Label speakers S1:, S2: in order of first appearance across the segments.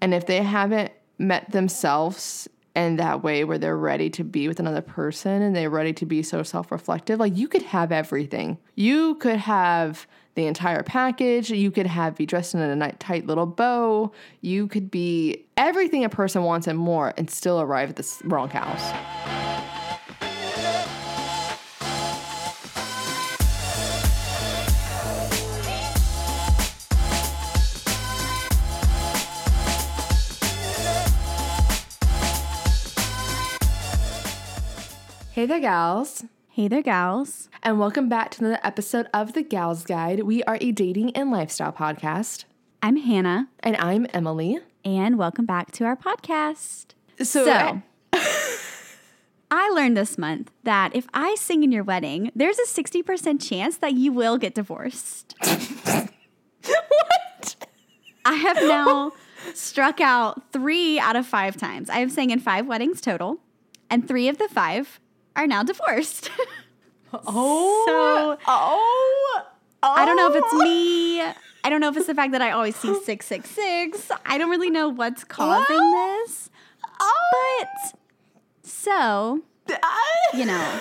S1: And if they haven't met themselves in that way where they're ready to be with another person and they're ready to be so self reflective, like you could have everything. You could have the entire package. You could have be dressed in a tight little bow. You could be everything a person wants and more and still arrive at the wrong house. Hey there, gals.
S2: Hey there, gals.
S1: And welcome back to another episode of The Gals Guide. We are a dating and lifestyle podcast.
S2: I'm Hannah,
S1: And I'm Emily.
S2: and welcome back to our podcast.
S1: So,
S2: So, I learned this month that if I sing in your wedding, there's a 60% chance that you will get divorced.
S1: what?
S2: I have now struck out three out of five times. I have sang in five weddings total, and three of the five are now divorced.
S1: Oh.
S2: So-
S1: oh.
S2: I don't know if it's me. I don't know if it's the fact that I always see 666. I don't really know what's causing this. Oh. But so, you know,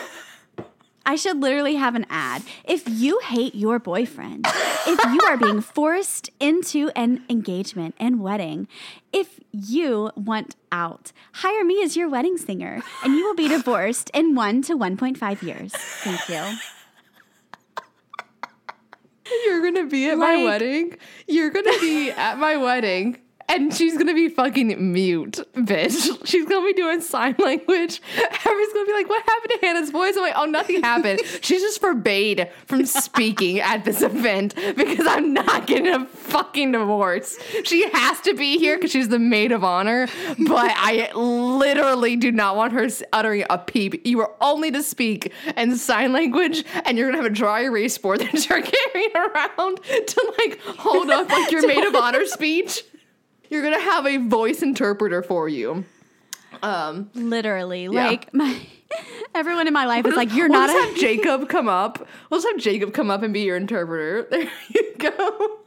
S2: I should literally have an ad. If you hate your boyfriend, if you are being forced into an engagement and wedding, if you want out, hire me as your wedding singer and you will be divorced in 1 to 1.5 years. Thank you.
S1: You're going to be at my wedding. You're going to be at my wedding. And she's gonna be fucking mute, bitch. She's gonna be doing sign language. Everyone's gonna be like, "What happened to Hannah's voice?" I'm like, "Oh, nothing happened. She's just forbade from speaking at this event because I'm not getting a fucking divorce. She has to be here because she's the maid of honor, but I literally do not want her uttering a peep. You are only to speak in sign language, and you're gonna have a dry erase board that you're carrying around to like hold up like your maid of honor speech. You're gonna have a voice interpreter for you. Um,
S2: Literally,
S1: Yeah.
S2: like my everyone in my life is like, you're
S1: we'll
S2: not
S1: just
S2: a
S1: have Jacob come up. We'll just have Jacob come up and be your interpreter. There you go.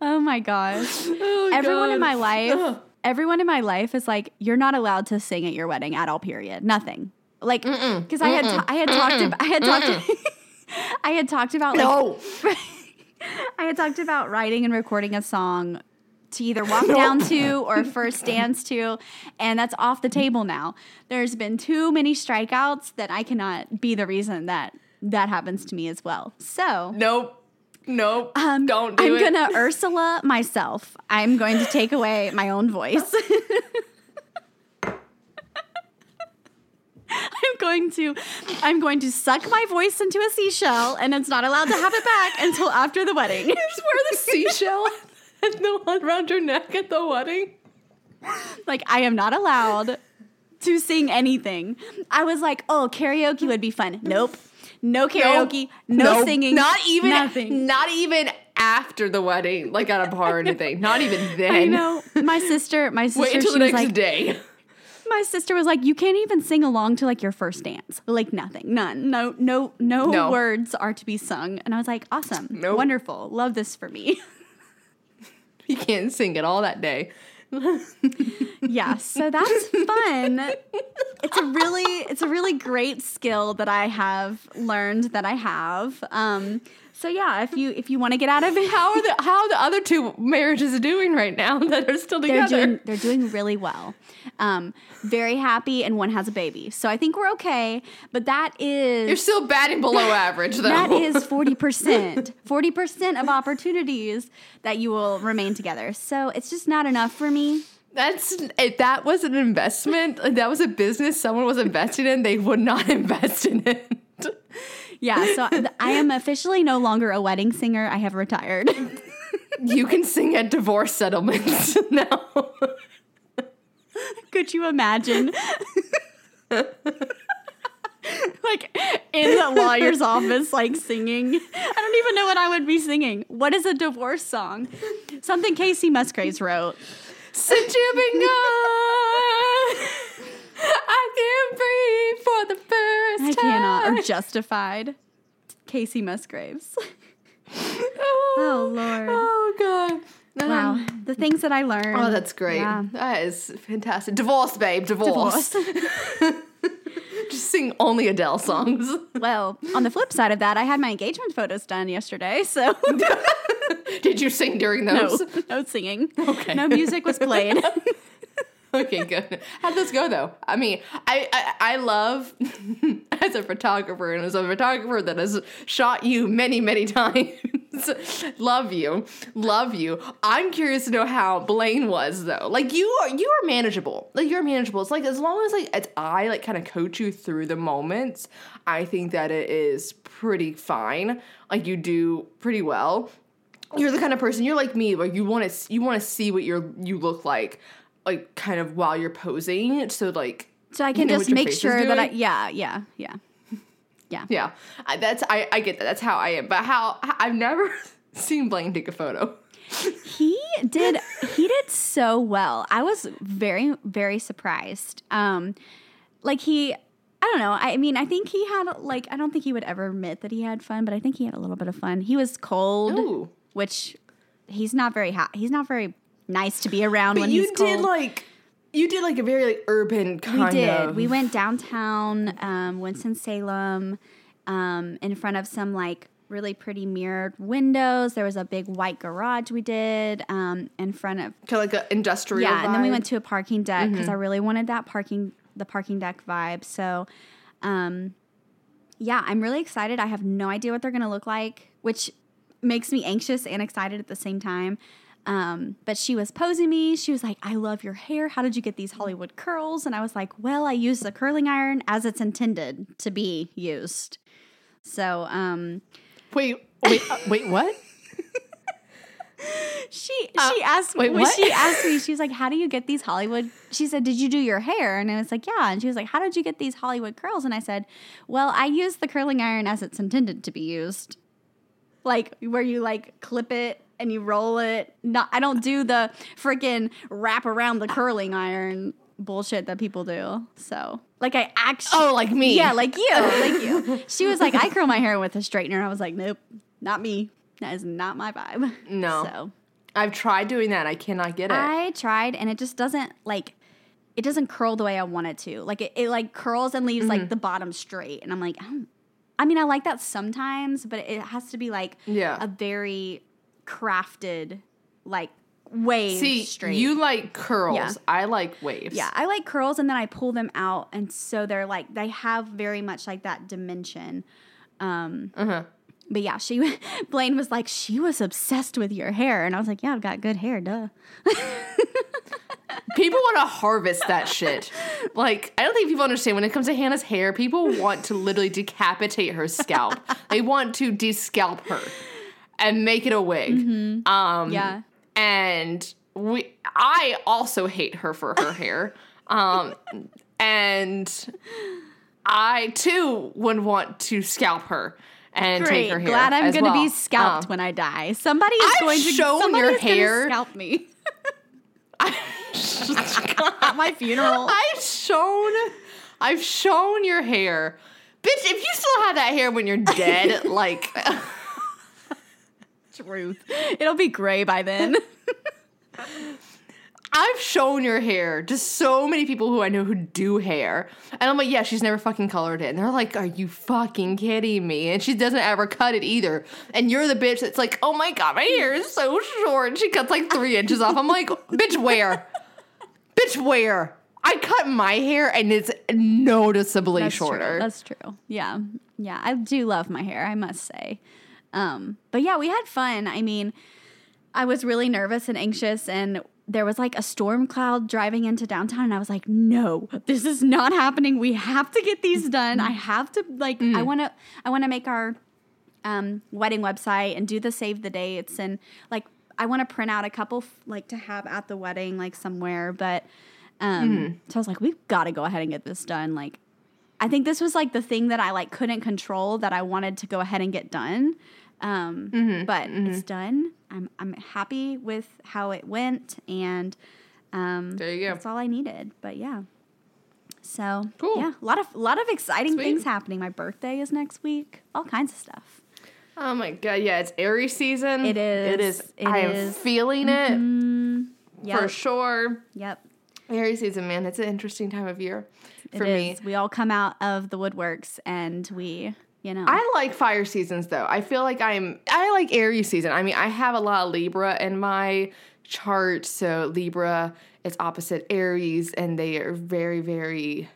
S2: Oh my gosh.
S1: Oh,
S2: everyone in my life,
S1: Ugh.
S2: everyone in my life is like, you're not allowed to sing at your wedding at all. Period. Nothing. Like, because I had ta- I had talked about I had talked I had talked about like
S1: No.
S2: I had talked about writing and recording a song to either walk down to or first dance to, and that's off the table now. There's been too many strikeouts that I cannot be the reason that that happens to me as well. So.
S1: Nope. Nope.
S2: Um,
S1: Don't do
S2: I'm
S1: it.
S2: gonna Ursula myself. I'm going to take away my own voice. I'm going to I'm going to suck my voice into a seashell and it's not allowed to have it back until after the wedding.
S1: just wear the seashell and the one around your neck at the wedding.
S2: like I am not allowed to sing anything. I was like, "Oh, karaoke would be fun." Nope. No karaoke, no
S1: Nope.
S2: singing,
S1: Not even
S2: nothing.
S1: Not even after the wedding, like at a bar or anything. Not even then.
S2: I know. My sister, my sister,
S1: Wait until the next
S2: like,
S1: day.
S2: My sister was like, "You can't even sing along to like your first dance. Like nothing, none, no, no, no,
S1: No.
S2: words are to be sung." And I was like, "Awesome,
S1: Nope.
S2: wonderful, love this for me."
S1: You can't sing it all that day.
S2: yeah, so that's fun. It's a really, it's a really great skill that I have learned that I have. Um, so yeah, if you if you want to get out of it,
S1: How are the how are the other two marriages doing right now that are still
S2: they're
S1: together?
S2: doing they're doing really well. Um, very happy, and one has a baby. So I think we're okay. But that is
S1: You're still batting below average though.
S2: That is 40%. 40% of opportunities that you will remain together. So it's just not enough for me.
S1: That's if that was an investment, that was a business someone was investing in, they would not invest in it.
S2: Yeah, so I- am officially no longer a wedding singer. I have retired.
S1: You can sing at divorce settlements now.
S2: Could you imagine? like in the lawyer's office, like singing. I don't even know what I would be singing. What is a divorce song? Something Kacey Musgraves wrote.
S1: Since you've been gone, I can't breathe for the first
S2: I
S1: time.
S2: cannot. Or Justified. Kacey Musgraves.
S1: oh,
S2: Lord.
S1: Oh god.
S2: Wow,
S1: Um,
S2: the things that I learned.
S1: Oh, that's great.
S2: Yeah.
S1: That is fantastic. Divorce, babe. Divorce.
S2: Divorce.
S1: Just sing only Adele songs.
S2: well, on the flip side of that, I had my engagement photos done yesterday, so
S1: Did you sing during
S2: no,
S1: those?
S2: no singing.
S1: Okay.
S2: No music was played.
S1: okay, good. How'd those go though? I mean, I I, I love as a photographer and as a photographer that has shot you many many times. love you, love you. I'm curious to know how Blaine was though. Like you are you are manageable. Like you're manageable. It's like as long as like as I like kind of coach you through the moments, I think that it is pretty fine. Like you do pretty well you're the kind of person you're like me like you want to you want to see what you're you look like like kind of while you're posing so like
S2: so I
S1: you
S2: can
S1: know
S2: just make sure that I yeah, yeah, yeah. Yeah.
S1: yeah I, that's I, I get that that's how i am but how i've never seen blaine take a photo
S2: He did he did so well. I was very very surprised. Um like he I don't know. I mean, I think he had like I don't think he would ever admit that he had fun, but I think he had a little bit of fun. He was cold,
S1: Ooh.
S2: which he's not very ha- he's not very nice to be around
S1: but
S2: when
S1: you did like you did like a very like urban kind of.
S2: we did.
S1: of
S2: We went downtown, um, Winston Salem, um, in front of some like really pretty mirrored windows. There was a big white garage we did um, in front of
S1: kind of like an industrial
S2: yeah, and then we went to a parking deck because I
S1: Mm-hmm.
S2: really wanted that parking the parking deck vibe. So, um, yeah, I'm really excited. I have no idea what they're gonna look like, which makes me anxious and excited at the same time. Um, but she was posing me. She was like, "I love your hair. How did you get these Hollywood curls?" And I was like, "Well, I used the curling iron as it's intended to be used." So, um,
S1: wait wait uh, wait what
S2: She she asked
S1: wait, what?
S2: she asked me, she was like, How do you get these Hollywood? She said, Did you do your hair? And I was like, Yeah. And she was like, How did you get these Hollywood curls? And I said, Well, I use the curling iron as it's intended to be used. Like where you like clip it and you roll it. Not I don't do the freaking wrap around the curling iron bullshit that people do. So like I actually
S1: oh like me
S2: Yeah, like you. like you. She was like, I curl my hair with a straightener. I was like, Nope, not me. That is not my vibe.
S1: No.
S2: So
S1: i've tried doing that i cannot get it
S2: I tried and it just doesn't like it doesn't curl the way I want it to. Like it, it like curls and leaves
S1: Mm-hmm.
S2: like the bottom straight. And I'm like, I, don't, I mean, I like that sometimes, but it has to be like
S1: Yeah.
S2: a very crafted like wave
S1: see
S2: straight.
S1: you like curls
S2: Yeah.
S1: i like waves
S2: yeah, I like curls and then I pull them out and so they're like they have very much like that dimension. Um
S1: uh-huh
S2: but yeah, she Blaine was like she was obsessed with your hair and I was like, yeah, I've got good hair, duh.
S1: People want to harvest that shit. Like, I don't think people understand when it comes to Hannah's hair, people want to literally decapitate her scalp. they want to descalp her and make it a wig. Um,
S2: Mm-hmm. Yeah.
S1: And we, I also hate her for her hair. Um, and I too would want to scalp her and
S2: Great.
S1: take her hair.
S2: Glad I'm going to
S1: well.
S2: be scalped
S1: Um,
S2: when I die. Somebody is
S1: I've
S2: going to somebody
S1: your hair.
S2: scalp me at my funeral.
S1: I've shown I've shown your hair. Bitch, if you still have that hair when you're dead, like
S2: Truth. It'll be gray by then.
S1: I've shown your hair to so many people who I know who do hair. And I'm like, yeah, she's never fucking colored it. And they're like, are you fucking kidding me? And she doesn't ever cut it either. And you're the bitch that's like, oh my god, my hair is so short. And she cuts like three inches off. I'm like, bitch, where? bitch, where? I cut my hair and it's noticeably
S2: That's
S1: shorter.
S2: True. That's true. Yeah. Yeah. I do love my hair, I must say. Um, but yeah, we had fun. I mean, I was really nervous and anxious and there was like a storm cloud driving into downtown and I was like, "No, this is not happening. We have to get these done. I have to like I want to I want to make our um, wedding website and do the save the dates and like I want to print out a couple f- like to have at the wedding like somewhere but um so I was like we've got to go ahead and get this done like I think this was like the thing that I like couldn't control that I wanted to go ahead and get done um but it's done I'm I'm happy with how it went and um
S1: There you go.
S2: that's all I needed but yeah so
S1: Cool.
S2: yeah a lot of a lot of exciting
S1: Sweet.
S2: things happening my birthday is next week all kinds of stuff
S1: Oh my god, yeah, it's Aries season.
S2: It
S1: It
S2: is.
S1: is.
S2: It
S1: I am
S2: is.
S1: feeling it
S2: Yep.
S1: for sure.
S2: Yep.
S1: Aries season, man, it's an interesting time of year
S2: It
S1: for
S2: is.
S1: me.
S2: We all come out of the woodworks and we, you know.
S1: I like fire seasons though. I feel like I'm I like Aries season. I mean, I have a lot of Libra in my chart, so Libra is opposite Aries and they are very very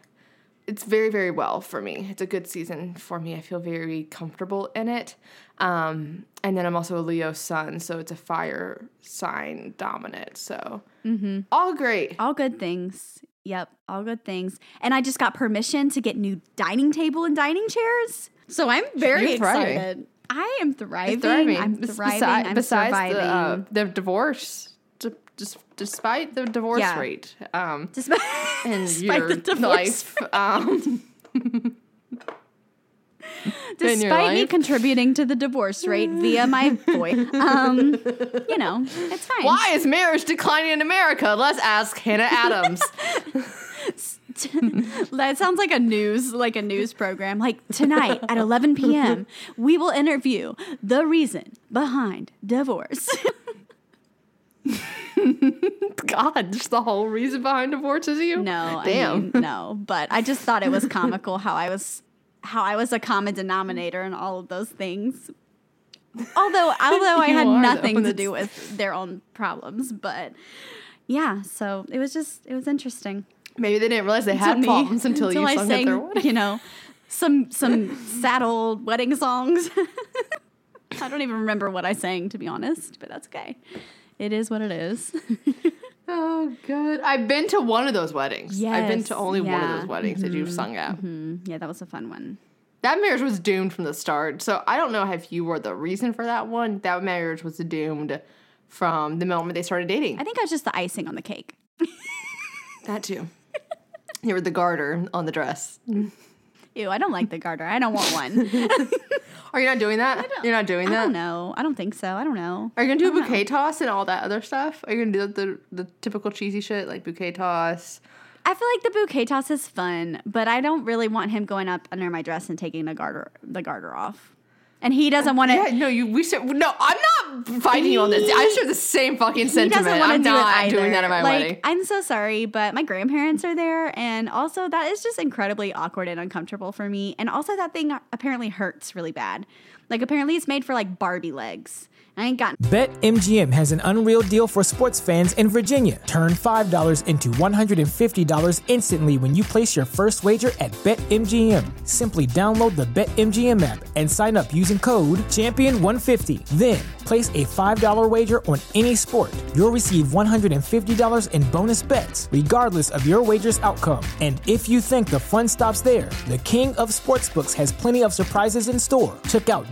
S1: it's very very well for me. It's a good season for me. I feel very comfortable in it. Um and then I'm also a Leo sun, so it's a fire sign dominant. So mm-hmm. all great.
S2: all good things. Yep, all good things. And I just got permission to get new dining table and dining chairs. So I'm very
S1: You're thriving.
S2: excited. I am thriving.
S1: thriving.
S2: I'm thriving.
S1: besi-
S2: I'm
S1: besides
S2: surviving.
S1: the, uh, the divorce, d- dis- despite the divorce
S2: Yeah.
S1: rate, um,
S2: Despite,
S1: in
S2: despite
S1: your
S2: the divorce,
S1: life, um,
S2: despite me contributing to the divorce rate via my voice, um, you know, it's fine.
S1: why is marriage declining in America? Let's ask Hannah Adams.
S2: That sounds like a news, like a news program. Like tonight at 11 p.m., we will interview the reason behind divorce.
S1: God, just the whole reason behind divorce is you.
S2: No,
S1: damn.
S2: I mean, no. But I just thought it was comical how I was, how I was a common mm-hmm. denominator in all of those things. Although, although I had
S1: though,
S2: nothing to do with their own problems, but yeah. So it was just, it was interesting.
S1: Maybe they didn't realize they had
S2: me
S1: problems until, you
S2: I
S1: sung
S2: sang,
S1: their wedding.
S2: you know, some some sad old wedding songs. I don't even remember what I sang to be honest, but that's okay. It is what it is.
S1: Oh, good. I've been to one of those weddings. Yes, I've been to only one of
S2: yeah. Mm-hmm.
S1: those weddings that you've sung at.
S2: yeah, that was a fun one.
S1: That marriage was doomed from the start. So I don't know if you were the reason for that one. That marriage was doomed from the moment they started dating.
S2: I think I was just the icing on the cake.
S1: that too. you were the garter on the dress.
S2: Ew, I don't like the garter. I don't want one.
S1: Are you not doing that? You're not doing
S2: I
S1: that?
S2: don't know. I don't think so. I don't know.
S1: Are you gonna do a bouquet toss and all that other stuff? Are you gonna do the, the typical cheesy shit like bouquet toss?
S2: I feel like the bouquet toss is fun, but I don't really want him going up under my dress and taking the garter the garter off. And he doesn't want to.
S1: Yeah, no, you. We should. No, I'm not fighting you on this. I share the same fucking
S2: he
S1: sentiment. I'm
S2: do
S1: not doing that at my
S2: like,
S1: wedding.
S2: I'm so sorry, but my grandparents are there, and also that is just incredibly awkward and uncomfortable for me. And also, that thing apparently hurts really bad. Like, apparently, it's made for like Barbie legs. I ain't got.
S3: BetMGM has an unreal deal for sports fans in Virginia. Turn $5 into $150 instantly when you place your first wager at BetMGM. Simply download the BetMGM app and sign up using code Champion150. Then, place a $5 wager on any sport. You'll receive $150 in bonus bets, regardless of your wager's outcome. And if you think the fun stops there, the King of Sportsbooks has plenty of surprises in store. Check out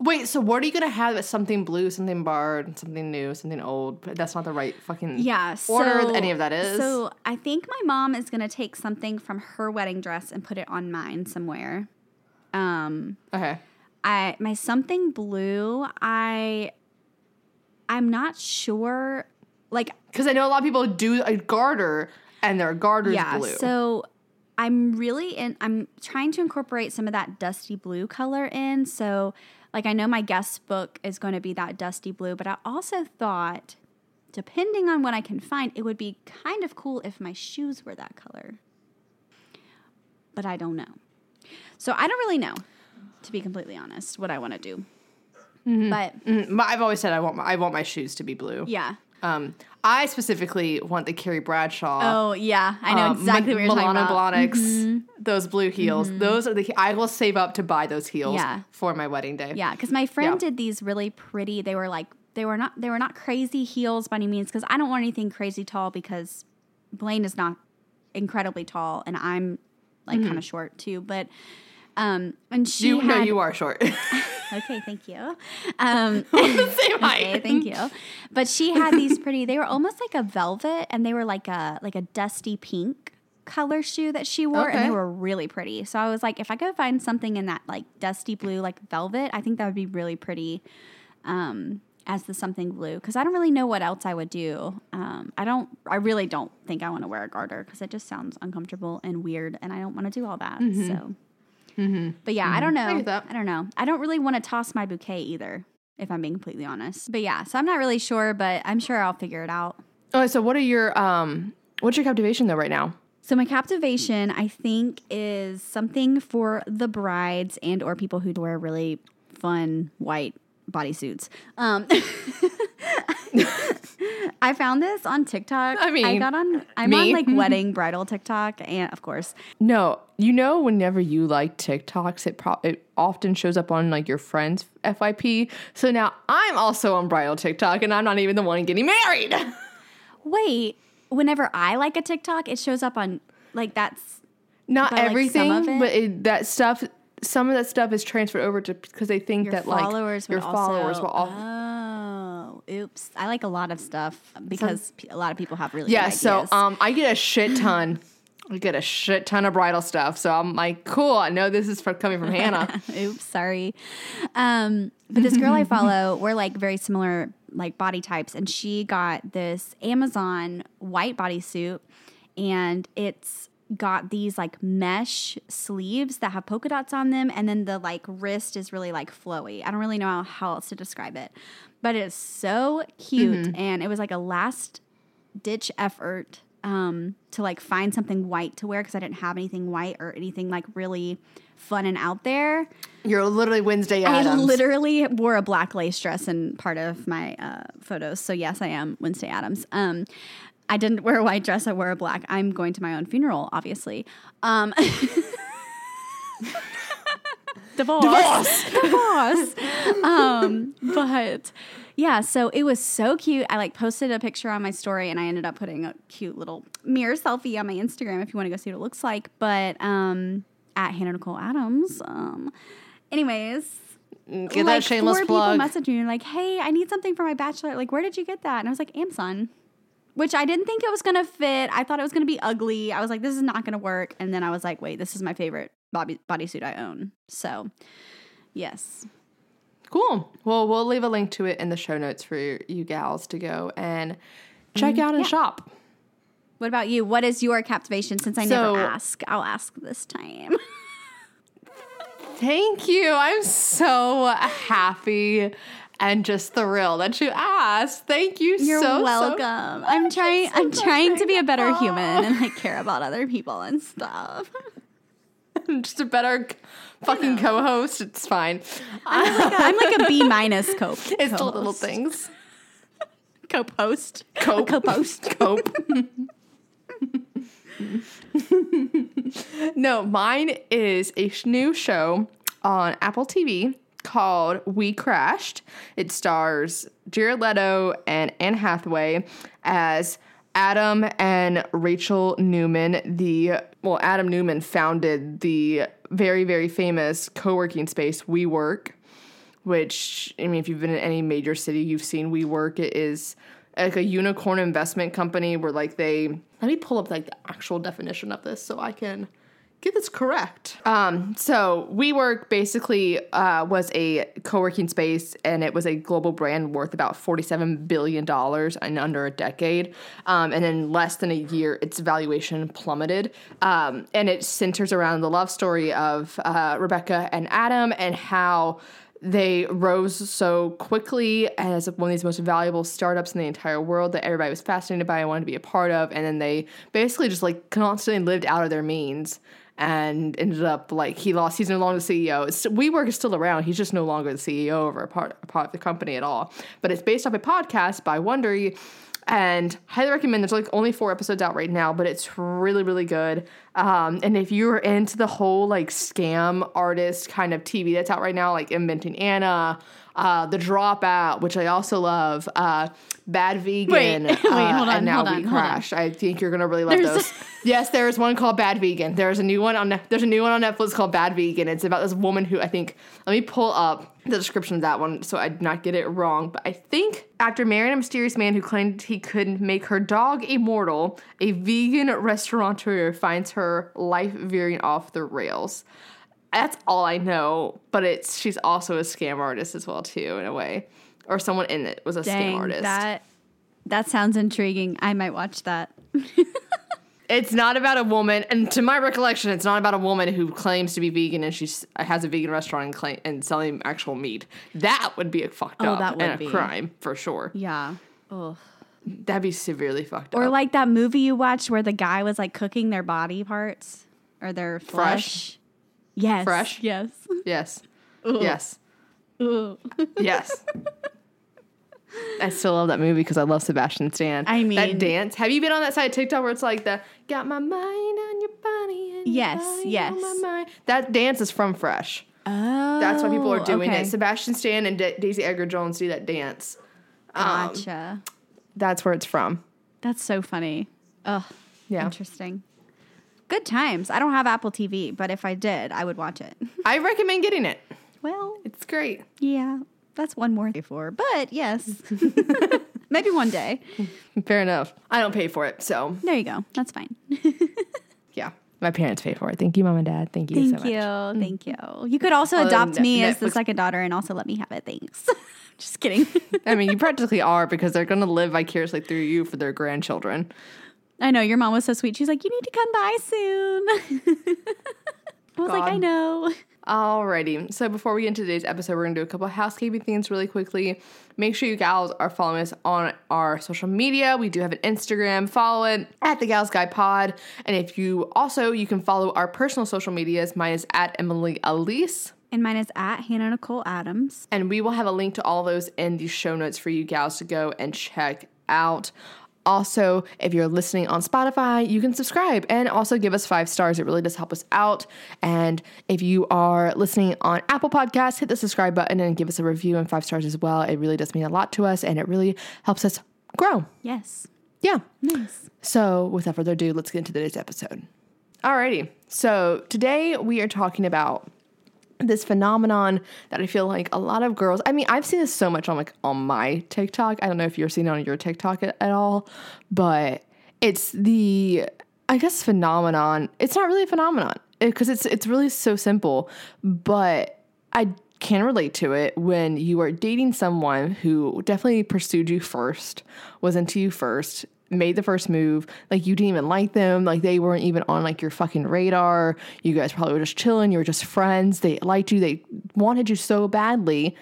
S1: Wait, so what are you gonna have? That's something blue, something barred, something new, something old. But that's not the right fucking
S2: yeah. So,
S1: order any of that is.
S2: So I think my mom is gonna take something from her wedding dress and put it on mine somewhere. Um.
S1: okay.
S2: I my something blue. I I'm not sure. Like
S1: Because I know a lot of people do a garter and their garter's
S2: yeah.
S1: blue.
S2: So I'm really in. I'm trying to incorporate some of that dusty blue color in. So like I know my guest book is going to be that dusty blue, but I also thought, depending on what I can find, it would be kind of cool if my shoes were that color. but I don't know. So I don't really know, to be completely honest, what I want to do. But
S1: Mm, my- I've always said I want my, I want my shoes to be blue.
S2: yeah.
S1: Um, I specifically want the Carrie Bradshaw.
S2: Oh yeah, I know
S1: um,
S2: exactly what you're talking
S1: Manolo
S2: about. Mm-hmm.
S1: Those blue heels. Those are the. I will save up to buy those heels
S2: Yeah.
S1: for my wedding day.
S2: Yeah, because my friend
S1: Yeah.
S2: did these really pretty. They were like they were not they were not crazy heels by any means. Because I don't want anything crazy tall because Blaine is not incredibly tall and I'm like kind of short too. But um, and she
S1: You
S2: had,
S1: no, you are short.
S2: okay, thank you. Um,
S1: Same height.
S2: okay, thank you. But she had these pretty. They were almost like a velvet, and they were like a like a dusty pink color shoe that she wore, and they were really pretty. So I was like, if I could find something in that like dusty blue, like velvet, I think that would be really pretty. Um, as the something blue, because I don't really know what else I would do. Um, I don't. I really don't think I want to wear a garter because it just sounds uncomfortable and weird, and I don't want to do all that. So. But yeah, I don't know.
S1: Mm-hmm. I.
S2: I don't know. I don't really want to toss my bouquet either, if I'm being completely honest. But yeah, so I'm not really sure, but I'm sure I'll figure it out.
S1: oh, so what are your um? What's your captivation though right now?
S2: So my captivation, I think, is something for the brides and or people who wear really fun white bodysuits. Um, I found this on TikTok.
S1: I mean,
S2: I got on. I'm
S1: me.
S2: on like wedding bridal TikTok, and of course,
S1: No, you know, whenever you like TikToks, it pro- it often shows up on like your friends' FYP. So now I'm also on bridal TikTok, and I'm not even the one getting married.
S2: wait. Whenever I like a TikTok, it shows up on like that's
S1: Not
S2: like,
S1: everything,
S2: it?
S1: but it, that stuff. Some of that stuff is transferred over to because they think
S2: your
S1: that
S2: followers
S1: like your followers
S2: also,
S1: will all.
S2: Oh, oops! I like a lot of stuff because pe- a lot of people have really
S1: yeah, so um, I get a shit ton. I get a shit ton of bridal stuff. So I'm like, cool. I know this is from, coming from Hannah.
S2: Oops, sorry. Um, but this girl I follow, we're like very similar like body types, and she got this Amazon white bodysuit, and it's got these like mesh sleeves that have polka dots on them, and then the like wrist is really like flowy. I don't really know how, how else to describe it, but it's so cute, and it was like a last ditch effort um, to like find something white to wear because I didn't have anything white or anything like really fun and out there.
S1: You're literally Wednesday
S2: Addams.
S1: I
S2: literally wore a black lace dress in part of my uh, photos. So yes, I am Wednesday Addams. Um, I didn't wear a white dress. I wore a black. I'm going to my own funeral, obviously. Um, divorce.
S1: Divorce.
S2: Divorce. um, but yeah, so it was so cute. I like posted a picture on my story and I ended up putting a cute little mirror selfie on my Instagram if you want to go see what it looks like. But um, at Hannah Nicole Adams. Um, anyways,
S1: Get that shameless
S2: four
S1: plug.
S2: people messaged me and like, "Hey, I need something for my bachelor. Like, where did you get that?" And I was like, "Amazon." Which I didn't think it was gonna fit. I thought it was gonna be ugly. I was like, "This is not gonna work." And then I was like, "Wait, this is my favorite body bodysuit I own." So, yes,
S1: Cool. Well, we'll leave a link to it in the show notes for you gals to go and check
S2: Mm,
S1: out and shop.
S2: What about you? What is your captivation? Since I
S1: So-
S2: never ask, I'll ask this time.
S1: Thank you. I'm so happy and just thrilled that you asked. Thank you
S2: You're
S1: so so-
S2: welcome. I'm trying. I'm trying to be a better human and like care about other people and stuff.
S1: I'm just a better fucking co-host. It's fine.
S2: I'm like a, I'm like a B minus cope.
S1: It's the little things.
S2: Cope host.
S1: Cope.
S2: Co-host.
S1: Cope. no, mine is a new show on Apple TV called We Crashed. It stars Jared Leto and Anne Hathaway as Adam and Rachel Newman. The well, Adam Newman founded the very very famous co-working space WeWork which I mean, if you've been in any major city, you've seen WeWork. It is like a unicorn investment company where like they let me pull up like the actual definition of this so I can get this correct. Um, so WeWork basically uh, was a co-working space and it was a global brand worth about $47 billion in under a decade. Um, and in less than a year, its valuation plummeted. Um, and it centers around the love story of uh, Rebecca and Adam and how they rose so quickly as one of these most valuable startups in the entire world that everybody was fascinated by and wanted to be a part of. And then they basically just like constantly lived out of their means and ended up like he lost. He's no longer the CEO. It's, WeWork is still around. He's just no longer the CEO of a part, a part of the company at all. But it's based off a podcast by Wondery and highly recommend. There's like only four episodes out right now, but it's really really good. Um, and if you're into the whole like scam artist kind of TV that's out right now, like Inventing Anna, uh, The Dropout, which I also love, uh, Bad Vegan,
S2: Wait, wait,
S1: uh,
S2: hold on,
S1: and Now We
S2: on.
S1: Crash. I think you're gonna really love
S2: There's-
S1: those. yes, there is one called Bad Vegan. There's a new one on there's a new one on Netflix called Bad Vegan. It's about this woman who I think. Let me pull up the description of that one so I do not get it wrong. But I think after marrying a mysterious man who claimed he could make her dog immortal, a vegan restaurateur finds her life veering off the rails. That's all I know, but it's she's also a scam artist as well too in a way, or someone in it was a scam artist.
S2: that that sounds intriguing. I might watch that.
S1: It's not about a woman, and to my recollection, it's not about a woman who claims to be vegan and she has a vegan restaurant and, claim, and selling actual meat. That would be a fucked
S2: Oh,
S1: up and a
S2: be.
S1: crime for sure.
S2: Yeah. Oh.
S1: That'd be severely fucked
S2: Or
S1: up.
S2: Or like that movie you watched where the guy was like cooking their body parts or their flesh. Yes.
S1: Fresh?
S2: Yes.
S1: yes, yes, yes. I still love that movie because I love Sebastian Stan.
S2: I mean, that
S1: dance. Have you been on that side of TikTok where it's like the "Got my mind on your body"? And your
S2: Yes,
S1: body
S2: yes.
S1: On my mind. That dance is from Fresh.
S2: Oh.
S1: That's why people are doing
S2: okay.
S1: it. Sebastian Stan and Da- Daisy Edgar Jones do that dance. Um,
S2: Gotcha.
S1: That's where it's from.
S2: That's so funny. Ugh.
S1: Yeah.
S2: Interesting. Good times. I don't have Apple TV, but if I did, I would watch it.
S1: I recommend getting it.
S2: Well,
S1: It's great.
S2: yeah, that's one more for. But yes, maybe one day.
S1: Fair enough. I don't pay for it, so
S2: There you go. That's fine.
S1: yeah. My parents pay for it. Thank you, mom and dad. Thank you
S2: Thank
S1: so much.
S2: you. Mm. Thank you. You could also
S1: Well,
S2: adopt me as the second daughter and also let me have it. Thanks. Just kidding.
S1: I mean, you practically are because they're going to live vicariously through you for their grandchildren.
S2: I know your mom was so sweet. She's like, "You need to come by soon." I was like, "I know."
S1: Alrighty. So before we get into today's episode, we're gonna do a couple of housekeeping things really quickly. Make sure you gals are following us on our social media. We do have an Instagram. Follow it at the Gals Guide Pod. And if you also you can follow our personal social medias. Mine is at Emily Aleece.
S2: And mine is at Hannah Nicole Adams.
S1: And we will have a link to all those in the show notes for you gals to go and check out. Also, if you're listening on Spotify, you can subscribe and also give us five stars. It really does help us out. And if you are listening on Apple Podcasts, hit the subscribe button and give us a review and five stars as well. It really does mean a lot to us and it really helps us grow.
S2: Yes.
S1: Yeah.
S2: Nice.
S1: So, without further ado, let's get into today's episode. Alrighty. So, today we are talking about this phenomenon that I feel like a lot of girls, I mean, I've seen this so much on like on my TikTok. I don't know if you're seeing it on your TikTok at, at all, but it's the I guess phenomenon. It's not really a phenomenon eh, because it's it's really so simple, but I can relate to it when you are dating someone who definitely pursued you first, was into you first, made the first move. Like you didn't even like them. Like they weren't even on like your fucking radar. You guys probably were just chilling. You were just friends. They liked you. They wanted you so badly.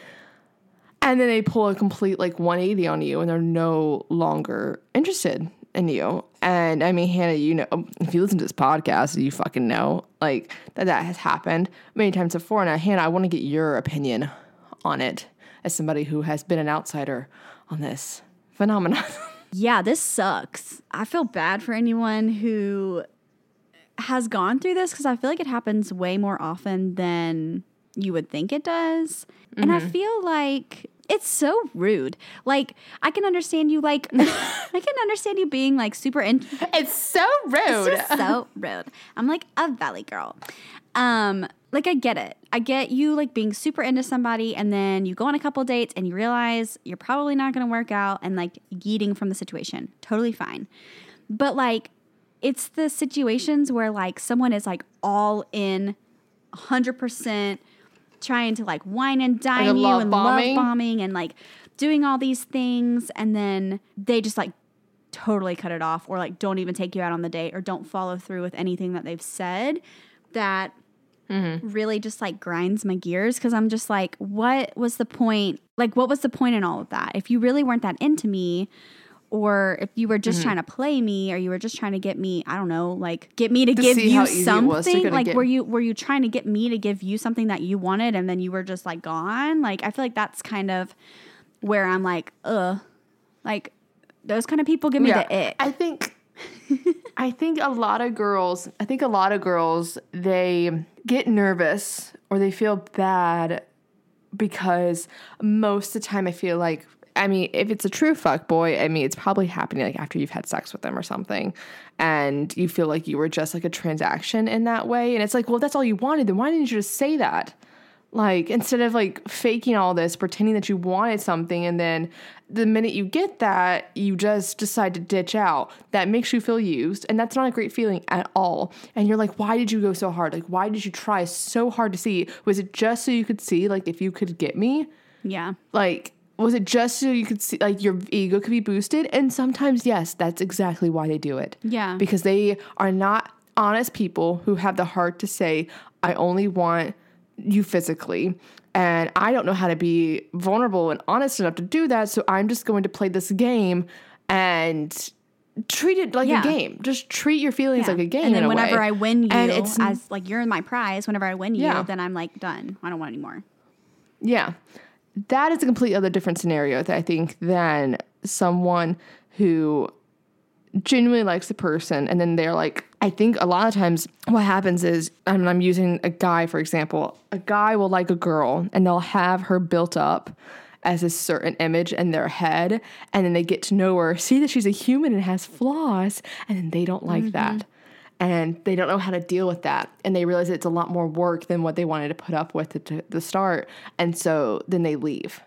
S1: And then they pull a complete like 180 on you and they're no longer interested in you. And I mean, Hannah, you know, if you listen to this podcast, you fucking know like that that has happened many times before. Now, Hannah, I want to get your opinion on it as somebody who has been an outsider on this phenomenon.
S2: Yeah, this sucks. I feel bad for anyone who has gone through this because I feel like it happens way more often than you would think it does. And I feel like it's so rude. Like, I can understand you, like, I can understand you being like super in-
S1: it's so rude.
S2: It's just so rude. I'm like a valley girl. Um, like I get it. I get you like being super into somebody and then you go on a couple dates and you realize you're probably not gonna work out and like yeeting from the situation. Totally fine. But like it's the situations where like someone is like all in 100% trying to like wine and dine
S1: a
S2: you
S1: love
S2: and
S1: bombing?
S2: love bombing and like doing all these things and then they just like totally cut it off or like don't even take you out on the date or don't follow through with anything that they've said that Mm-hmm. really just like grinds my gears because I'm just like, what was the point? Like, what was the point in all of that? If you really weren't that into me, or if you were just mm-hmm. trying to play me or you were just trying to get me, I don't know, like get me to,
S1: To
S2: give you
S1: easy it was to
S2: something. Like
S1: get-
S2: were you were you trying to get me to give you something that you wanted and then you were just like gone? Like I feel like that's kind of where I'm like, ugh. Like those kind of people give me the ick.
S1: I think I think a lot of girls, I think a lot of girls they get nervous or they feel bad because most of the time I feel like I mean, if it's a true fuck boy, I mean, it's probably happening like after you've had sex with them or something, and you feel like you were just like a transaction in that way, and it's like, well, that's all you wanted, then why didn't you just say that? Like instead of like faking all this, pretending that you wanted something, and then the minute you get that, you just decide to ditch out. That makes you feel used, and that's not a great feeling at all. And you're like, why did you go so hard? Like, why did you try so hard to see? Was it just so you could see, like, if you could get me?
S2: yeah.
S1: Like, was it just so you could see, like, your ego could be boosted? And sometimes, yes, that's exactly why they do it.
S2: Yeah.
S1: Because they are not honest people who have the heart to say, I only want you physically. And I don't know how to be vulnerable and honest enough to do that. So I'm just going to play this game and treat it like
S2: Yeah.
S1: a game. Just treat your feelings
S2: Yeah.
S1: like a game.
S2: And then whenever
S1: way.
S2: I win you
S1: and it's
S2: as like you're my prize, whenever I win you,
S1: Yeah.
S2: then I'm like done. I don't want any more.
S1: Yeah. That is a completely other different scenario, that I think, than someone who genuinely likes the person and then they're like I think a lot of times what happens is I mean, I'm using a guy for example. A guy will like a girl and they'll have her built up as a certain image in their head and then they get to know her, see that she's a human and has flaws, and then they don't like that. And they don't know how to deal with that and they realize it's a lot more work than what they wanted to put up with at the- the start and so then they leave.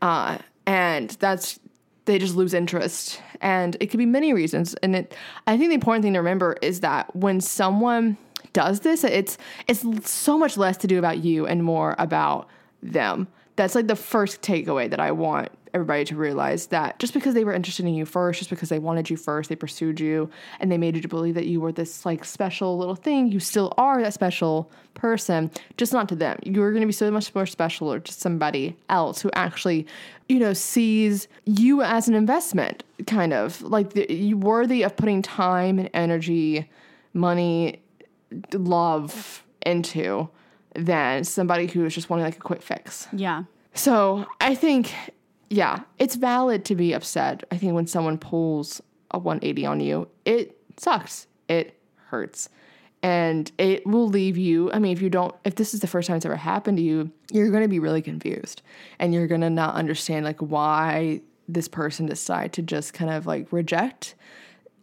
S1: Uh, and that's they just lose interest. And it could be many reasons. And it i think the important thing to remember is that when someone does this it's it's so much less to do about you and more about them. That's like the first takeaway that i want everybody to realize that just because they were interested in you first just because they wanted you first they pursued you and they made you to believe that you were this like special little thing you still are that special person just not to them. You're going to be so much more special or to somebody else who actually you know sees you as an investment kind of. Like the, you worthy of putting time and energy money love into than somebody who is just wanting like a quick fix.
S2: Yeah.
S1: so I think, yeah, it's valid to be upset. I think when someone pulls a 180 on you, it sucks. It hurts. And it will leave you. I mean, if you don't, if this is the first time it's ever happened to you, you're going to be really confused and you're going to not understand like why this person decided to just kind of like reject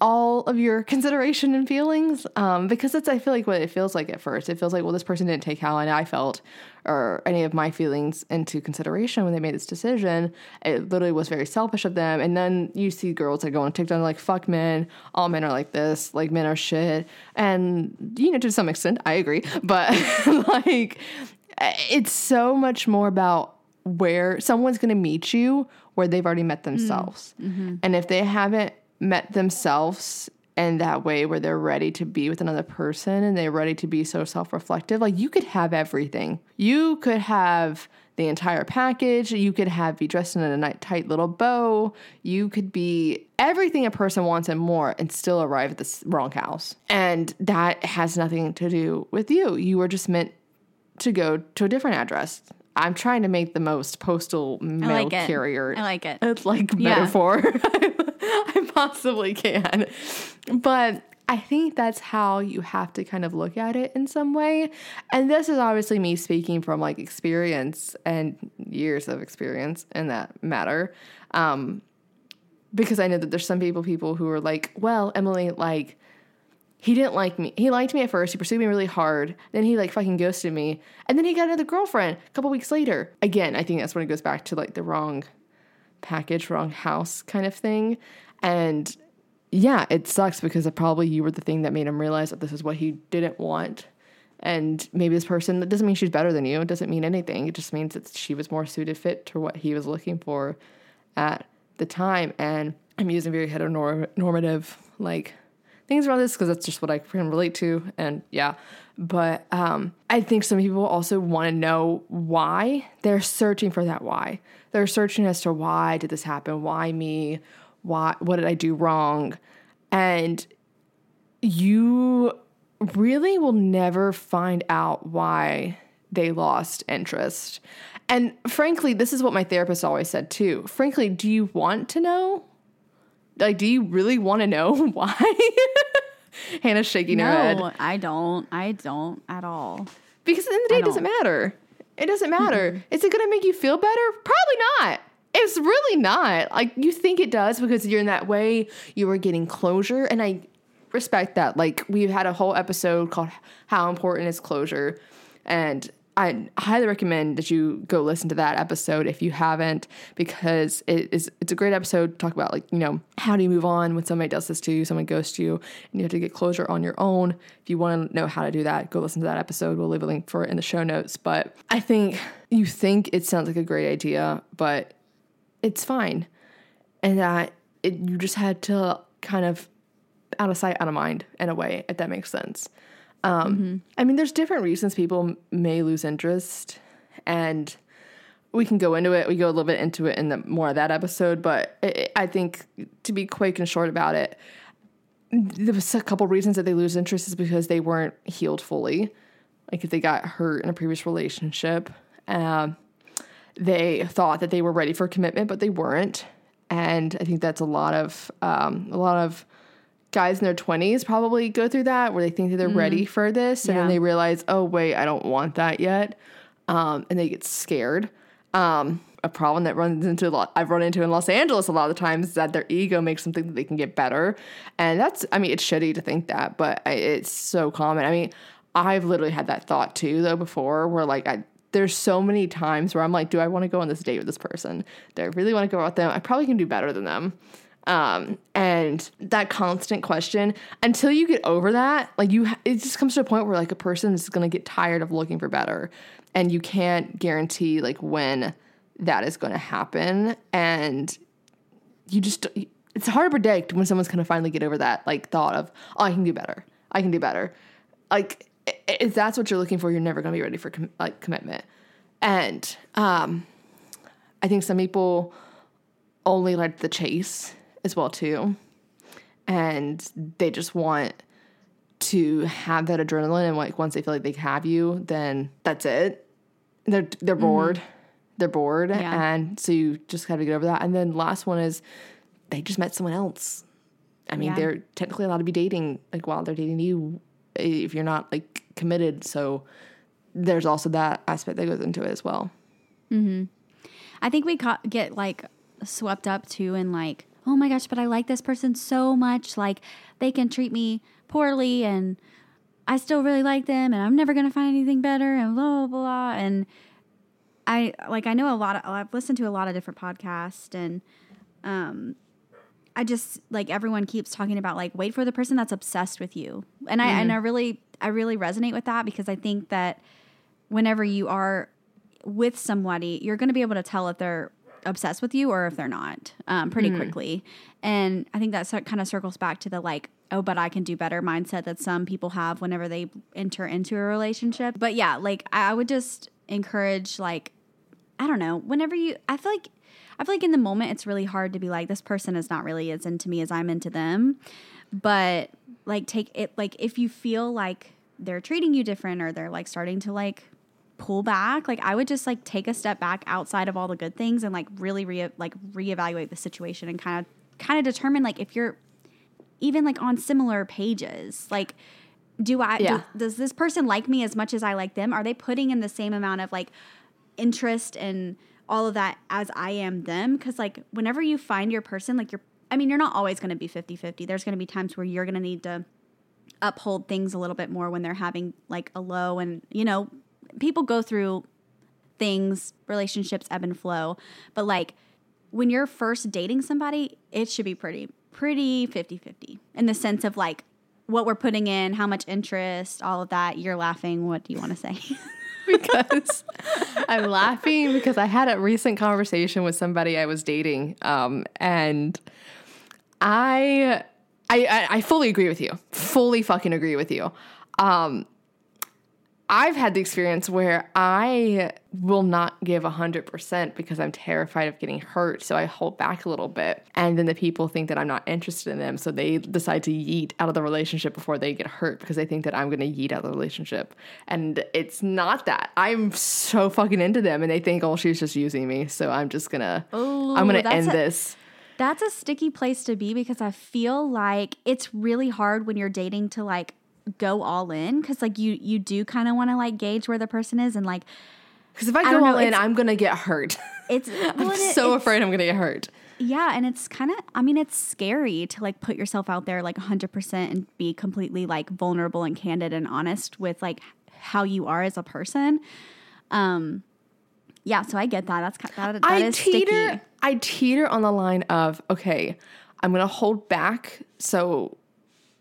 S1: all of your consideration and feelings um, because it's I feel like what it feels like at first. It feels like well, this person didn't take how I felt or any of my feelings into consideration when they made this decision. It literally was very selfish of them. And then you see girls that go on TikTok like fuck men, all men are like this, like men are shit. And you know to some extent I agree, but like it's so much more about where someone's going to meet you where they've already met themselves. And if they haven't met themselves in that way where they're ready to be with another person and they're ready to be so self-reflective. Like you could have everything. You could have the entire package. You could have be dressed in a tight little bow. You could be everything a person wants and more and still arrive at the wrong house. And that has nothing to do with you. You were just meant to go to a different address. I'm trying to make the most postal mail
S2: like it.
S1: carrier
S2: I like it.
S1: it's like
S2: Yeah.
S1: metaphor. I possibly can. But I think that's how you have to kind of look at it in some way. And this is obviously me speaking from like experience and years of experience in that matter. Um, because I know that there's some people people who are like, well, Emily, like he didn't like me. He liked me at first. He pursued me really hard. Then he like fucking ghosted me. And then he got another girlfriend a couple weeks later. Again, I think that's when it goes back to like the wrong package, wrong house kind of thing. And yeah, it sucks because probably you were the thing that made him realize that this is what he didn't want. And maybe this person, that doesn't mean she's better than you. It doesn't mean anything. It just means that she was more suited fit to what he was looking for at the time. And I'm using very heteronormative like things around this because that's just what I can relate to. And yeah, but um, I think some people also want to know why. They're searching for that why. They're searching as to why did this happen? Why me? Why what did I do wrong? And you really will never find out why they lost interest. And frankly, this is what my therapist always said too. Frankly, do you want to know? Like, do you really want to know why? Hannah's shaking her head.
S2: No, I don't. I don't at all.
S1: Because at the end of the day, it doesn't matter. It doesn't matter. Mm-hmm. Is it going to make you feel better? Probably not. It's really not. Like you think it does because you're in that way. You are getting closure, and I respect that. Like we've had a whole episode called "How Important Is Closure," and I highly recommend that you go listen to that episode if you haven't, because it is it's a great episode. To talk about like you know how do you move on when somebody does this to you, someone goes to you, and you have to get closure on your own. If you want to know how to do that, go listen to that episode. We'll leave a link for it in the show notes. But I think you think it sounds like a great idea, but it's fine, and that it, you just had to kind of out of sight, out of mind in a way, if that makes sense. Um, I mean, there's different reasons people m- may lose interest, and we can go into it. We go a little bit into it in the more of that episode, but i I think to be quick and short about it, there was a couple reasons that they lose interest is because they weren't healed fully, like if they got hurt in a previous relationship. Um, they thought that they were ready for commitment, but they weren't, and I think that's a lot of um, a lot of guys in their 20s probably go through that where they think that they're ready for this and then they realize oh wait i don't want that yet. Um, and they get scared. Um, a problem that runs into a lot i've run into in los angeles a lot of the times is that their ego makes them think that they can get better. And that's i mean it's shitty to think that but it's so common. I mean i've literally had that thought too though before where like i there's so many times where i'm like do i want to go on this date with this person? Do i really want to go out with them? I probably can do better than them. Um, and that constant question until you get over that, like you, it just comes to a point where like a person is going to get tired of looking for better, and you can't guarantee like when that is going to happen, and you just it's hard to predict when someone's going to finally get over that like thought of oh I can do better, I can do better, like if that's what you're looking for, you're never going to be ready for com- like commitment, and um, I think some people only like the chase as well too. And they just want to have that adrenaline and like once they feel like they have you then that's it. They're they're bored. They're bored.
S2: Yeah.
S1: and so you just gotta get over that. And then last one is they just met someone else. I mean
S2: Yeah.
S1: they're technically allowed to be dating like while they're dating you if you're not like committed so there's also that aspect that goes into it as well
S2: I think we ca- get like swept up too in like, oh my gosh, but I like this person so much. Like they can treat me poorly and I still really like them and I'm never going to find anything better and blah, blah, blah. And I like, I know a lot of, I've listened to a lot of different podcasts and, um, I just like everyone keeps talking about like wait for the person that's obsessed with you. And I and I really I really resonate with that because I think that whenever you are with somebody, you're going to be able to tell if they're obsessed with you or if they're not um, pretty quickly. And I think that kind of circles back to the like, oh, but I can do better mindset that some people have whenever they enter into a relationship. But yeah, like I would just encourage, like, I don't know, whenever you, I feel like, I feel like in the moment it's really hard to be like, this person is not really as into me as I'm into them. But like, take it, like, if you feel like they're treating you different or they're like starting to like, pull back like i would just like take a step back outside of all the good things and like really re- like reevaluate the situation and kind of kind of determine like if you're even like on similar pages like do i
S1: Yeah.
S2: do- does this person like me as much as i like them are they putting in the same amount of like interest and all of that as i am them because like whenever you find your person like you're i mean you're not always going to be 50-50 there's going to be times where you're going to need to uphold things a little bit more when they're having like a low and you know people go through things relationships ebb and flow. But like when you're first dating somebody it should be pretty pretty 50-50 in the sense of like what we're putting in how much interest all of that. You're laughing. What do you want to say
S1: because I'm laughing because I had a recent conversation with somebody I was dating, um, and I, I, I, fully agree with you. Fully fucking agree with you. Um, I've had the experience where I will not give 100% because I'm terrified of getting hurt. So I hold back a little bit. And then the people think that I'm not interested in them. So they decide to yeet out of the relationship before they get hurt because they think that I'm going to yeet out of the relationship. And it's not that. I'm so fucking into them and they think, oh, she's just using me. So I'm just going to, I'm going to end
S2: a-
S1: this.
S2: That's a sticky place to be because I feel like it's really hard when you're dating to like go all in because like you you do kind of want to like gauge where the person is and like
S1: Because if I
S2: I
S1: go all
S2: know,
S1: in, I'm to get hurt.
S2: it's
S1: I'm
S2: well, it-
S1: so
S2: it's-
S1: afraid I'm to get hurt.
S2: yeah and it's kind of i mean it's scary to like put yourself out there like 100% and be completely like vulnerable and candid and honest with like how you are as a person um yeah so i get that that's that, that
S1: I
S2: is
S1: teeter.
S2: sticky
S1: I teeter on the line of okay, I'm gonna hold back so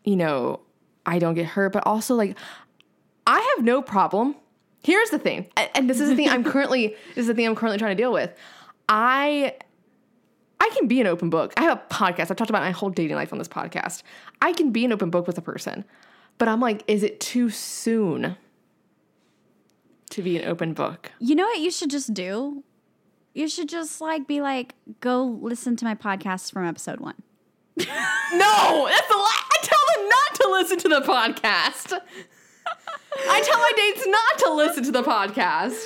S1: you know I don't get hurt, but also like I have no problem. Here's the thing, and this is the thing I'm currently this is the thing I'm currently trying to deal with. I I can be an open book. I have a podcast. I've talked about my whole dating life on this podcast. I can be an open book with a person, but I'm like, is it too soon to be an open book?
S2: you know what you should just do you should just like be like go listen to my podcast from episode one
S1: No, that's the la- I tell them not to listen to the podcast. I tell my dates not to listen to the podcast.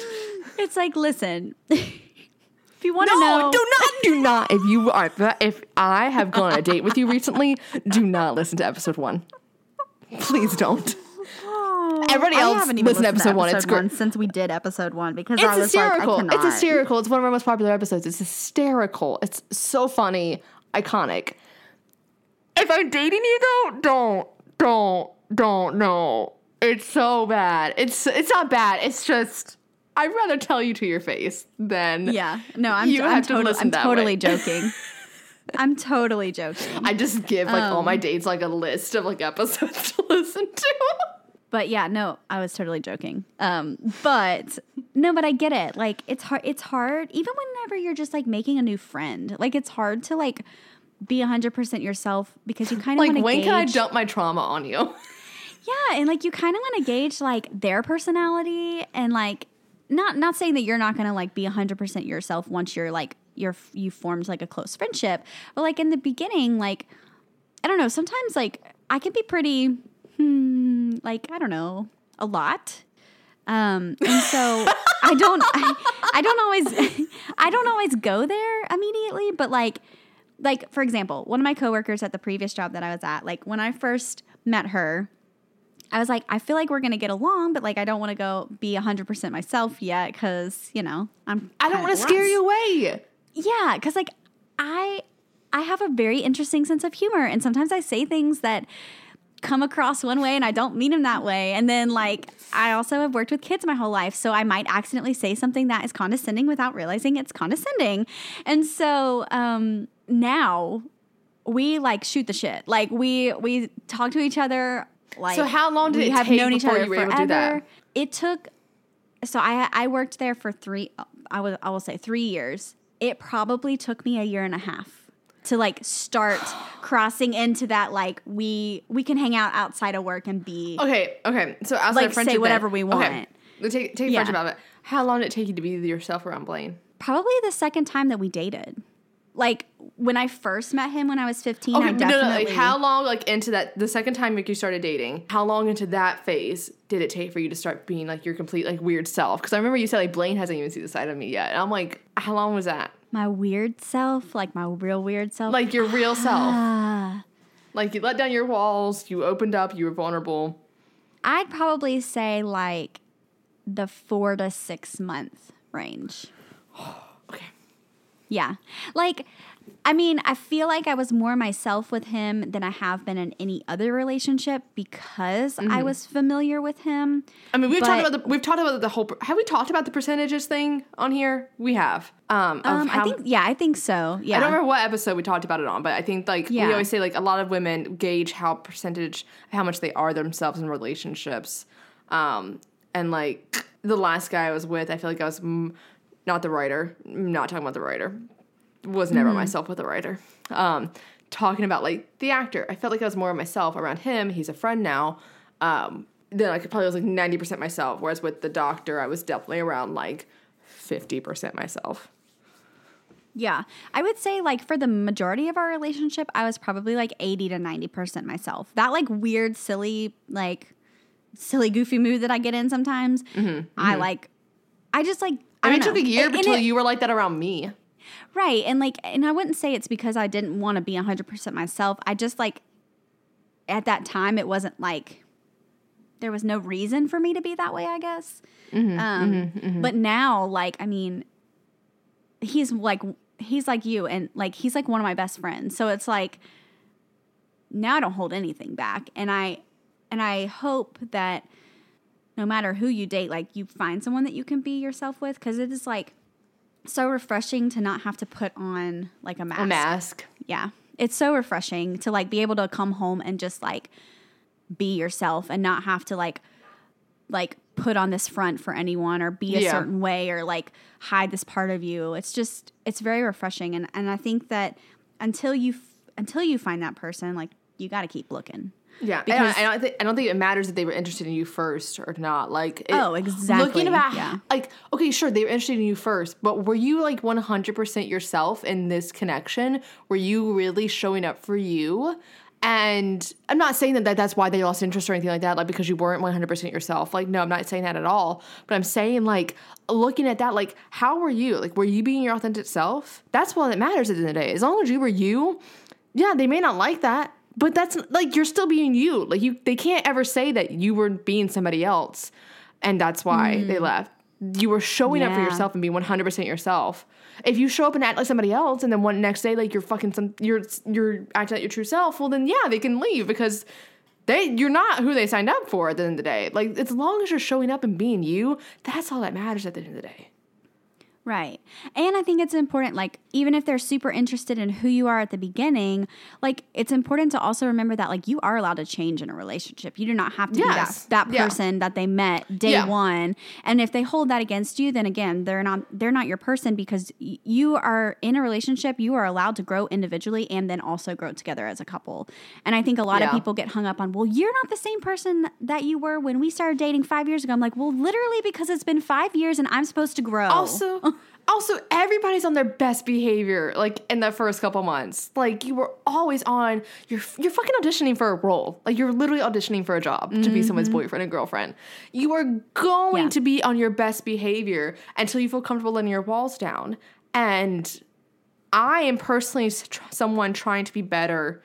S2: it's like listen if you want to
S1: No,
S2: know
S1: do not, do not. If you are, if I have gone on a date with you recently, do not listen to episode one. Please don't. Oh, Everybody
S2: I
S1: else
S2: haven't even
S1: listen to episode one. It's great.
S2: since we did episode one because
S1: It's
S2: I was like, I
S1: hysterical. it's hysterical. It's one of our most popular episodes. It's hysterical. It's so funny, iconic. If I'm dating you though, don't, don't, don't. No, it's so bad. It's it's not bad. It's just I'd rather tell you to your face than
S2: Yeah, no, I'm.
S1: You
S2: I'm,
S1: have to
S2: totally,
S1: listen
S2: I'm
S1: that
S2: totally
S1: way.
S2: joking. I'm totally joking.
S1: I just give like all
S2: Um.
S1: my dates like a list of like episodes to listen to.
S2: But yeah, no, I was totally joking. Um, but no, but I get it. Like it's hard. It's hard even whenever you're just like making a new friend. Like it's hard to like be hundred percent yourself because you kind of
S1: Like when
S2: gauge.
S1: can I dump my trauma on you?
S2: Yeah, and like you kind of want to gauge like their personality and like not not saying that you're not going to like be 100% yourself once you're like you're you formed like a close friendship, but like in the beginning like I don't know, sometimes like I can be pretty hmm, like I don't know, a lot. Um and so I don't I, I don't always I don't always go there immediately, but like like for example, one of my coworkers at the previous job that I was at, like when I first met her, I was like, I feel like we're gonna get along, but like I don't want to go be hundred percent myself yet because you know I'm.
S1: I don't want to scare you away.
S2: Yeah, because like I I have a very interesting sense of humor, and sometimes I say things that come across one way and I don't mean them that way. And then like I also have worked with kids my whole life, so I might accidentally say something that is condescending without realizing it's condescending. And so um now we like shoot the shit. Like we we talk to each other like
S1: So how long did
S2: we
S1: it
S2: have
S1: take
S2: known each
S1: before
S2: other
S1: you were able to do
S2: forever.
S1: that?
S2: It took so I I worked there for 3 I would I will say 3 years. It probably took me a year and a half to like start crossing into that like we we can hang out outside of work and be
S1: Okay, okay. So outside
S2: Like,
S1: of
S2: say
S1: friendship, then-
S2: whatever we want.
S1: Let's Take take
S2: Yeah.
S1: friendship out of it. How long did it take you to be yourself around Blaine?
S2: probably the second time that we dated. Like when I first met him when I was 15,
S1: Okay,
S2: I definitely
S1: no, no. Like how long, like into that, the second time like you started dating, how long into that phase did it take for you to start being like your complete like weird self? Because I remember you said like Blaine hasn't even seen the side of me yet. And I'm like, how long was that?
S2: my weird self, like my real weird self.
S1: Like your real self.
S2: Ah.
S1: Like you let down your walls, you opened up, you were vulnerable.
S2: I'd probably say like the 4 to 6 month range. Yeah. Like, I mean, I feel like I was more myself with him than I have been in any other relationship because I was familiar with him.
S1: I mean, we've talked about the we've talked about the whole. Have we talked about the percentages thing on here? We have. Um,
S2: Um, I think, yeah, I think so. Yeah.
S1: I don't remember what episode we talked about it on, but I think like we always say like a lot of women gauge how percentage how much they are themselves in relationships. Um, and like the last guy I was with, I feel like I was mm, not the writer, not talking about the writer. Was never
S2: Mm-hmm.
S1: myself with the writer. Um, talking about like the actor, I felt like I was more of myself around him. He's a friend now. Um, then I could probably was like 90% myself. Whereas with the doctor, I was definitely around like 50% myself.
S2: Yeah. I would say like for the majority of our relationship, I was probably like 80 to 90% myself. That like weird, silly, like silly, goofy mood that I get in sometimes. I like, I just like, I
S1: I mean, it took a year until you were like that around me.
S2: Right. And like, and I wouldn't say it's because I didn't want to be 100% myself. I just like, at that time, it wasn't like, there was no reason for me to be that way, I guess. Mm-hmm, um, mm-hmm, mm-hmm. But now, like, I mean, he's like, he's like you, and like, he's like one of my best friends. So it's like, now I don't hold anything back. And I, and I hope that no matter who you date, like, you find someone that you can be yourself with. Cause it is like, so refreshing to not have to put on like a mask.
S1: A mask.
S2: Yeah. It's so refreshing to like be able to come home and just like be yourself and not have to like like put on this front for anyone or be a
S1: Yeah.
S2: certain way or like hide this part of you. It's just it's very refreshing and and I think that until you f- until you find that person like you got to keep looking.
S1: Yeah, and
S2: Because-
S1: I, I don't think I don't think it matters if they were interested in you first or not. Like, it-
S2: Oh, exactly,
S1: Looking about,
S2: yeah.
S1: like, okay, sure, they were interested in you first, but were you like one hundred percent yourself in this connection? Were you really showing up for you? And I'm not saying that, that that's why they lost interest or anything like that, like because you weren't 100% yourself. Like, no, I'm not saying that at all. But I'm saying, like, looking at that, like, how were you? Like, were you being your authentic self? That's all that matters at the end of the day. As long as you were you, yeah, they may not like that, but that's like you're still being you. Like you they can't ever say that you were being somebody else and that's why they mm. left. You were showing up for yourself and being 100% yourself. If you show up and act like somebody else and then one next day like you're fucking some you're you're acting like your true self, well then yeah, they can leave because they you're not who they signed up for at the end of the day. Like as long as you're showing up and being you, that's all that matters at the end of the day.
S2: Right. And I think it's important, like, even if they're super interested in who you are at the beginning, like, it's important to also remember that, like, you are allowed to change in a relationship. You do not have to
S1: Yes.
S2: be that, that
S1: Yeah.
S2: person that they met day
S1: Yeah.
S2: one. And if they hold that against you, then again, they're not they're not your person because y- you are in a relationship, you are allowed to grow individually and then also grow together as a couple. And I think a lot of people get hung up on, well, you're not the same person that you were when we started dating five years ago. I'm like, well, literally because it's been five years and I'm supposed to grow.
S1: Also, also everybody's on their best behavior like in the first couple months. Like you were always on you're you're fucking auditioning for a role. Like you're literally auditioning for a job to be someone's mm-hmm. boyfriend and girlfriend. You are going
S2: Yeah.
S1: to be on your best behavior until you feel comfortable letting your walls down. And I am personally someone trying to be better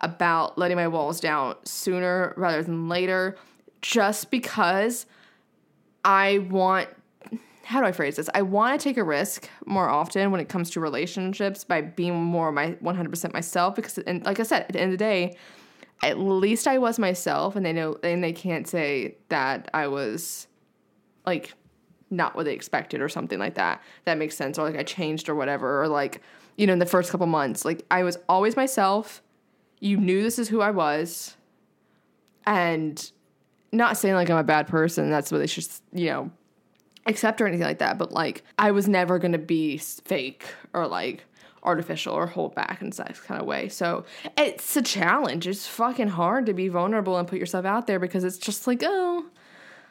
S1: about letting my walls down sooner rather than later just because I want how do I phrase this? I want to take a risk more often when it comes to relationships by being more my 100% myself because and like I said at the end of the day at least I was myself and they know and they can't say that I was like not what they expected or something like that. That makes sense or like I changed or whatever or like you know in the first couple months like I was always myself. You knew this is who I was and not saying like I'm a bad person. That's what they should, you know, accept or anything like that. But like, I was never gonna be fake or like artificial or hold back in that kind of way. So it's a challenge. It's fucking hard to be vulnerable and put yourself out there because it's just like, oh,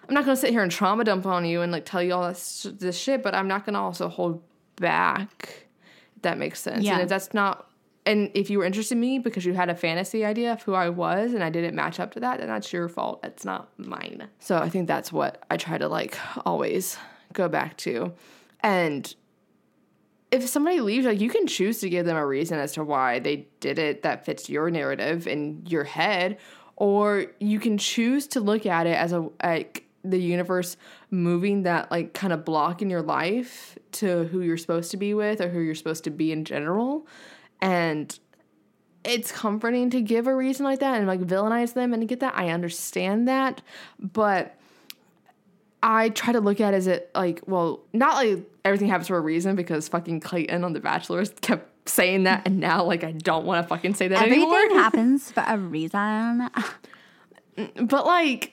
S1: I'm not gonna sit here and trauma dump on you and like tell you all this this shit, but I'm not gonna also hold back. If that makes sense.
S2: Yeah.
S1: And if that's not and if you were interested in me because you had a fantasy idea of who I was and I didn't match up to that, then that's your fault. It's not mine. So I think that's what I try to like always go back to. And if somebody leaves, like you can choose to give them a reason as to why they did it that fits your narrative in your head, or you can choose to look at it as a like the universe moving that like kind of block in your life to who you're supposed to be with or who you're supposed to be in general. And it's comforting to give a reason like that and like villainize them and get that. I understand that, but I try to look at it as it like, well, not like everything happens for a reason because fucking Clayton on The Bachelor kept saying that, and now like I don't want to fucking say that
S2: Everything
S1: anymore.
S2: Everything happens for a reason.
S1: But like,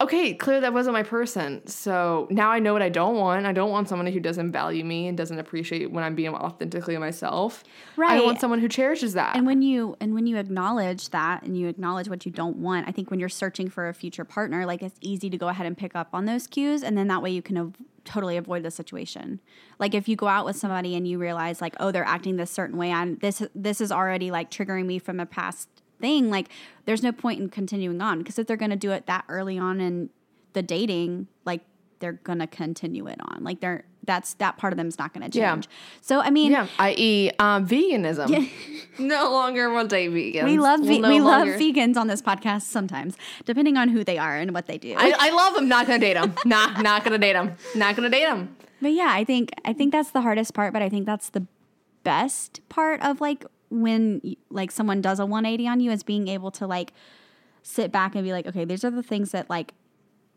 S1: okay, clearly that wasn't my person. So now I know what I don't want. I don't want someone who doesn't value me and doesn't appreciate when I'm being authentically myself.
S2: Right.
S1: I want someone who cherishes that.
S2: And when you and when you acknowledge that and you acknowledge what you don't want, I think when you're searching for a future partner, like it's easy to go ahead and pick up on those cues, and then that way you can av- totally avoid the situation. Like if you go out with somebody and you realize like, oh, they're acting this certain way, and this this is already like triggering me from a past thing. Like there's no point in continuing on because if they're going to do it that early on in the dating, like they're gonna continue it on. Like they're that's that part of them is not gonna
S1: Yeah.
S2: change. So I mean,
S1: yeah, i.e., um, veganism. no longer will date vegans.
S2: We love
S1: Will no
S2: we
S1: longer-
S2: love vegans on this podcast sometimes, depending on who they are and what they do.
S1: I, I love them. Not gonna date them. Nah, not gonna date them. Not gonna date them.
S2: but yeah, I think I think that's the hardest part, but I think that's the best part of like when like someone does a 180 on you is being able to like sit back and be like, okay, these are the things that like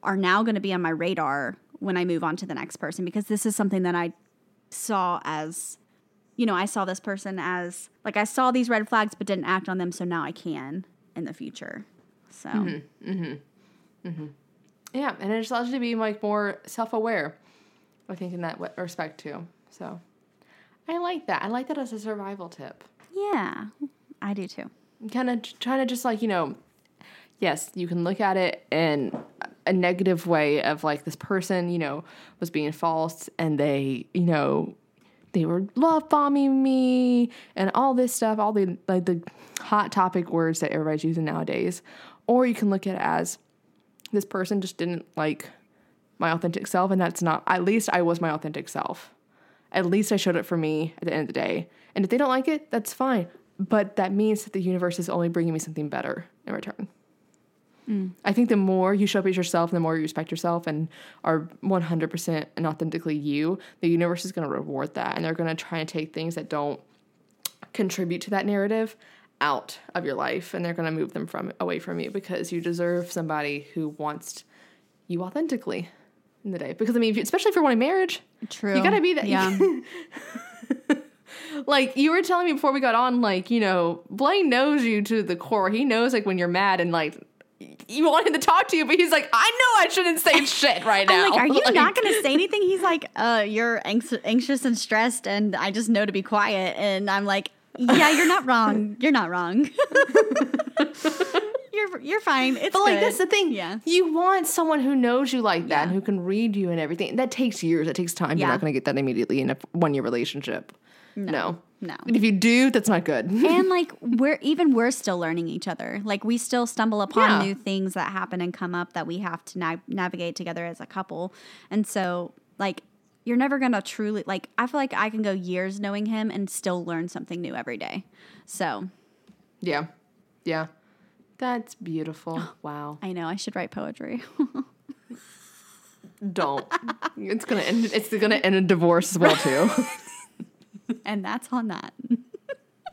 S2: are now going to be on my radar when I move on to the next person because this is something that I saw as you know, I saw this person as like I saw these red flags but didn't act on them, so now I can in the future. So mm-hmm, mm-hmm, mm-hmm.
S1: Yeah, and it just allows you to be like more self-aware. I think in that respect too. So, I like that. I like that as a survival tip.
S2: Yeah, I do too.
S1: kind of trying to just like you know yes you can look at it in a negative way of like this person you know was being false and they you know they were love bombing me and all this stuff all the like the hot topic words that everybody's using nowadays or you can look at it as this person just didn't like my authentic self and that's not at least i was my authentic self at least I showed it for me at the end of the day. And if they don't like it, that's fine. But that means that the universe is only bringing me something better in return. Hmm. I think the more you show up as yourself, the more you respect yourself and are 100% and authentically you, the universe is going to reward that. And they're going to try and take things that don't contribute to that narrative out of your life and they're going to move them from away from you because you deserve somebody who wants you authentically in the day. Because I mean, if you, especially if you're wanting marriage,
S2: True.
S1: you gotta be that.
S2: Yeah.
S1: like you were telling me before we got on, like you know, Blaine knows you to the core. He knows like when you're mad and like you want him to talk to you, but he's like, I know I shouldn't say shit right now.
S2: I'm like, are you
S1: Like,
S2: not going to say anything? He's like, uh, you're anx- anxious and stressed, and I just know to be quiet. And I'm like, yeah, you're not wrong. You're not wrong. You're you're fine. It's
S1: But like
S2: good.
S1: that's the thing.
S2: Yeah.
S1: You want someone who knows you like that and who can read you and everything. That takes years. That takes time. You're not gonna get that immediately in a one year relationship. No.
S2: no.
S1: And if you do, that's not good.
S2: and like we're even we're still learning each other. Like we still stumble upon
S1: Yeah.
S2: new things that happen and come up that we have to na- navigate together as a couple. And so like you're never gonna truly like. I feel like I can go years knowing him and still learn something new every day. So
S1: yeah. Yeah. That's beautiful. Wow.
S2: I know I should write poetry.
S1: Don't. it's gonna end it's gonna end in divorce as well too.
S2: and that's on that.